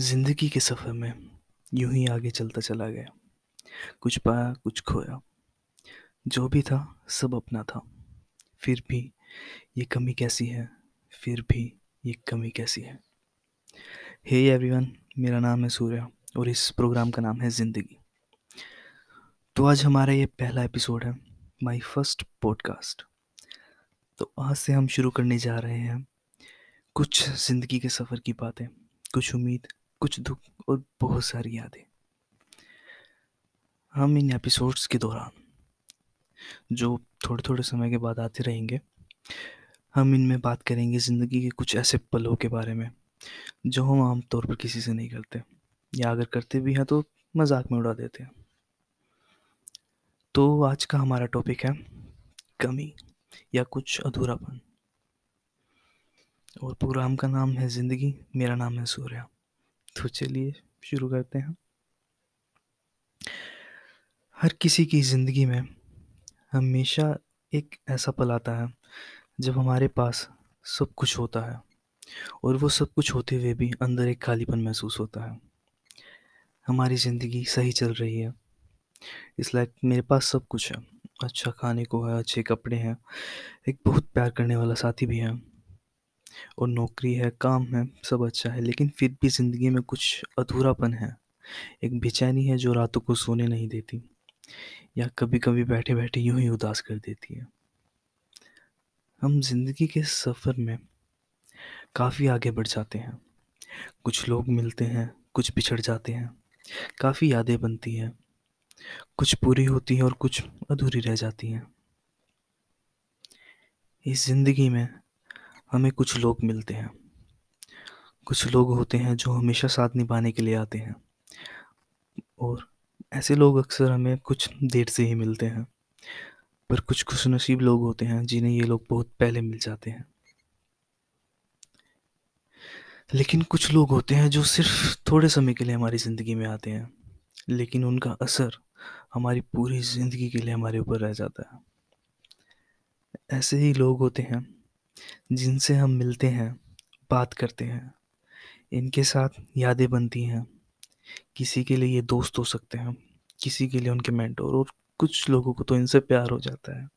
ज़िंदगी के सफ़र में यूँ ही आगे चलता चला गया। कुछ पाया, कुछ खोया। जो भी था, सब अपना था। फिर भी ये कमी कैसी है? फिर भी ये कमी कैसी है? हे hey एवरीवन मेरा नाम है सूर्या और इस प्रोग्राम का नाम है ज़िंदगी। तो आज हमारा ये पहला एपिसोड है माय फ़र्स्ट पॉडकास्ट तो आज से हम शुरू करने जा रहे हैं कुछ ज़िंदगी के सफ़र की बातें, कुछ उम्मीद कुछ दुख और बहुत सारी यादें। हम इन एपिसोड्स के दौरान, जो थोड़े थोड़े समय के बाद आते रहेंगे, हम इनमें बात करेंगे ज़िंदगी के कुछ ऐसे पलों के बारे में, जो हम आमतौर पर किसी से नहीं करते, या अगर करते भी हैं तो मज़ाक में उड़ा देते हैं। तो आज का हमारा टॉपिक है, कमी या कुछ अधूरापन। और प्रोग्राम का नाम है ज़िंदगी, मेरा नाम है सूर्या। तो चलिए शुरू करते हैं। हर किसी की ज़िंदगी में हमेशा एक ऐसा पल आता है, जब हमारे पास सब कुछ होता है और वो सब कुछ होते हुए भी अंदर एक खालीपन महसूस होता है। हमारी ज़िंदगी सही चल रही है। इस लाइक मेरे पास सब कुछ है। अच्छा खाने को है, अच्छे कपड़े हैं, एक बहुत प्यार करने वाला साथी भी है। और नौकरी है, काम है, सब अच्छा है, लेकिन फिर भी ज़िंदगी में कुछ अधूरापन है। एक बेचैनी है जो रातों को सोने नहीं देती या कभी कभी बैठे बैठे यूँ ही उदास कर देती है। हम ज़िंदगी के सफ़र में काफ़ी आगे बढ़ जाते हैं। कुछ लोग मिलते हैं, कुछ बिछड़ जाते हैं, काफ़ी यादें बनती हैं, कुछ पूरी होती हैं और कुछ अधूरी रह जाती हैं। इस ज़िंदगी में हमें कुछ लोग मिलते हैं। कुछ लोग होते हैं जो हमेशा साथ निभाने के लिए आते हैं। और ऐसे लोग अक्सर हमें कुछ देर से ही मिलते हैं। पर कुछ खुशनसीब लोग होते हैं जिन्हें ये लोग बहुत पहले मिल जाते हैं। लेकिन कुछ लोग होते हैं जो सिर्फ़ थोड़े समय के लिए हमारी ज़िंदगी में आते हैं। लेकिन उनका असर हमारी पूरी ज़िंदगी के लिए हमारे ऊपर रह जाता है। ऐसे ही लोग होते हैं जिनसे हम मिलते हैं, बात करते हैं, इनके साथ यादें बनती हैं। किसी के लिए ये दोस्त हो सकते हैं, किसी के लिए उनके मेंटोर और कुछ लोगों को तो इनसे प्यार हो जाता है।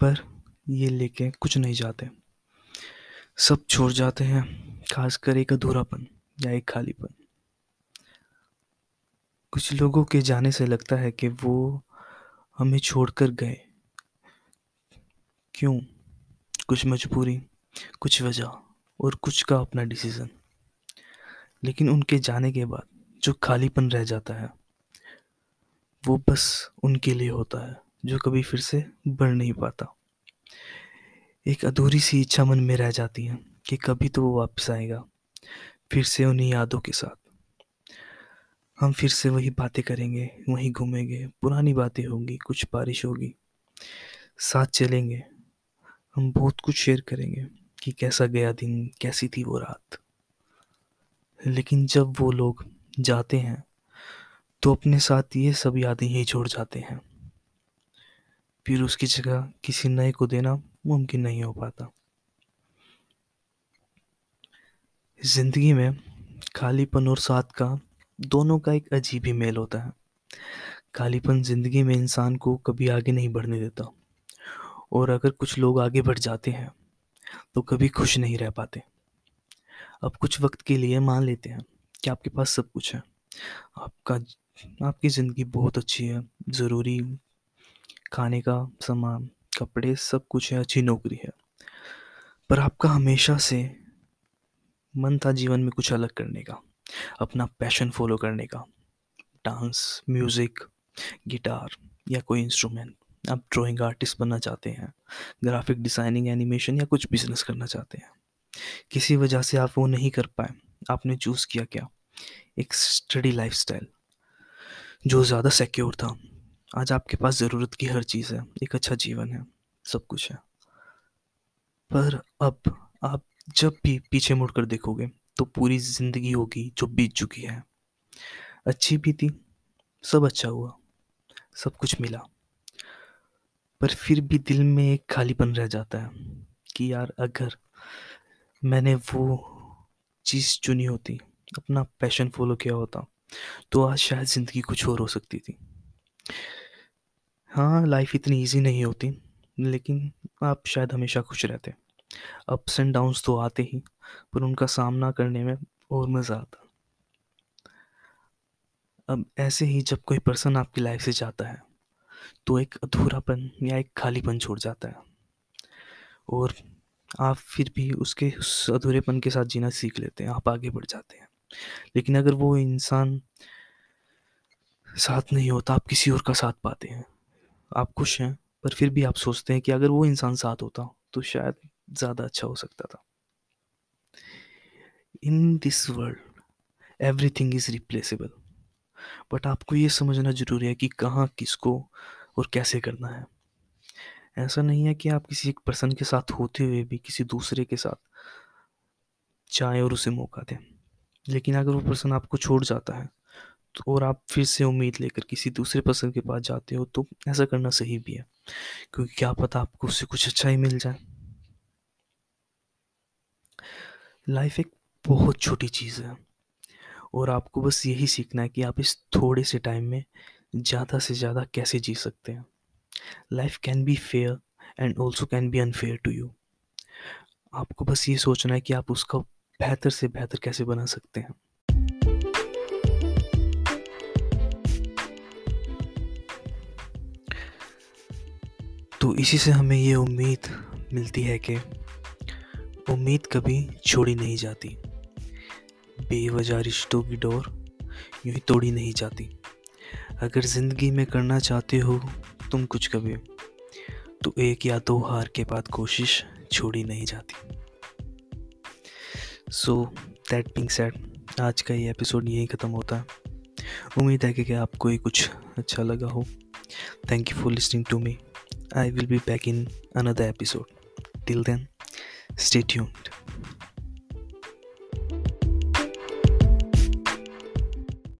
पर ये लेके कुछ नहीं जाते। सब छोड़ जाते हैं, खासकर एक अधूरापन या एक खालीपन। कुछ लोगों के जाने से लगता है कि वो हमें छोड़कर गए। क्यों? कुछ मजबूरी, कुछ वजह और कुछ का अपना डिसीज़न लेकिन उनके जाने के बाद जो खालीपन रह जाता है, वो बस उनके लिए होता है, जो कभी फिर से बढ़ नहीं पाता। एक अधूरी सी इच्छा मन में रह जाती है कि कभी तो वो वापस आएगा, फिर से उन्हीं यादों के साथ। हम फिर से वही बातें करेंगे, वहीं घूमेंगे, पुरानी बातें होंगी, कुछ बारिश होगी, साथ चलेंगे, हम बहुत कुछ शेयर करेंगे कि कैसा गया दिन, कैसी थी वो रात। लेकिन जब वो लोग जाते हैं तो अपने साथ ये सब यादें ही छोड़ जाते हैं। फिर उसकी जगह किसी नए को देना मुमकिन नहीं हो पाता। ज़िंदगी में खालीपन और साथ का दोनों का एक अजीब ही मेल होता है। खालीपन ज़िंदगी में इंसान को कभी आगे नहीं बढ़ने देता। और अगर कुछ लोग आगे बढ़ जाते हैं तो कभी खुश नहीं रह पाते। अब कुछ वक्त के लिए मान लेते हैं कि आपके पास सब कुछ है। आपका आपकी ज़िंदगी बहुत अच्छी है, ज़रूरी खाने का, सामान, कपड़े, सब कुछ है, अच्छी नौकरी है। पर आपका हमेशा से मन था जीवन में कुछ अलग करने का। अपना पैशन फॉलो करने का। डांस, म्यूज़िक, गिटार या कोई इंस्ट्रूमेंट। आप ड्राइंग आर्टिस्ट बनना चाहते हैं, ग्राफिक डिज़ाइनिंग, एनिमेशन या कुछ बिज़नेस करना चाहते हैं। किसी वजह से आप वो नहीं कर पाए। आपने चूज़ किया क्या? एक स्टडी लाइफस्टाइल जो ज़्यादा सिक्योर था। आज आपके पास ज़रूरत की हर चीज़ है। एक अच्छा जीवन है। सब कुछ है। पर अब आप जब भी पीछे मुड़कर देखोगे तो पूरी ज़िंदगी होगी जो बीत चुकी है। अच्छी भी थी सब अच्छा हुआ, सब कुछ मिला। पर फिर भी दिल में एक खालीपन रह जाता है कि यार अगर मैंने वो चीज़ चुनी होती, अपना पैशन फॉलो किया होता तो आज शायद ज़िंदगी कुछ और हो सकती थी। हाँ लाइफ इतनी इजी नहीं होती, लेकिन आप शायद हमेशा खुश रहते। अप्स एंड डाउन्स तो आते ही, पर उनका सामना करने में और मज़ा आता। अब ऐसे ही जब कोई पर्सन आपकी लाइफ से जाता है तो एक अधूरापन या एक खालीपन छोड़ जाता है। और आप फिर भी उसके उस अधूरेपन के साथ जीना सीख लेते हैं, आप आगे बढ़ जाते हैं। लेकिन अगर वो इंसान साथ नहीं होता, आप किसी और का साथ पाते हैं। आप खुश हैं, पर फिर भी आप सोचते हैं कि अगर वो इंसान साथ होता तो शायद ज़्यादा अच्छा हो सकता था। In this world everything is replaceable but आपको ये समझना ज़रूरी है कि कहाँ किसको और कैसे करना है। ऐसा नहीं है कि आप किसी एक पर्सन के साथ होते हुए भी किसी दूसरे के साथ चाहें और उसे मौका दें। लेकिन अगर वो पर्सन आपको छोड़ जाता है तो और आप फिर से उम्मीद लेकर किसी दूसरे पर्सन के पास जाते हो तो ऐसा करना सही भी है। क्योंकि क्या पता आपको उससे कुछ अच्छा ही मिल जाए। लाइफ एक बहुत छोटी चीज़ है। और आपको बस यही सीखना है कि आप इस थोड़े से टाइम में ज़्यादा से ज़्यादा कैसे जी सकते हैं। Life can be fair and also can be unfair to you. आपको बस ये सोचना है कि आप उसका बेहतर से बेहतर कैसे बना सकते हैं। तो इसी से हमें ये उम्मीद मिलती है कि उम्मीद कभी छोड़ी नहीं जाती। बेवजह रिश्तों की डोर यूँ ही तोड़ी नहीं जाती। अगर ज़िंदगी में करना चाहते हो तुम कुछ कभी तो एक या दो हार के बाद कोशिश छोड़ी नहीं जाती। सो दैट बिंग सेड आज का ये एपिसोड यहीं ख़त्म होता है। उम्मीद है कि आपको ये कुछ अच्छा लगा हो। Thank you for listening to me I will be back in another episode. Till then, Stay tuned.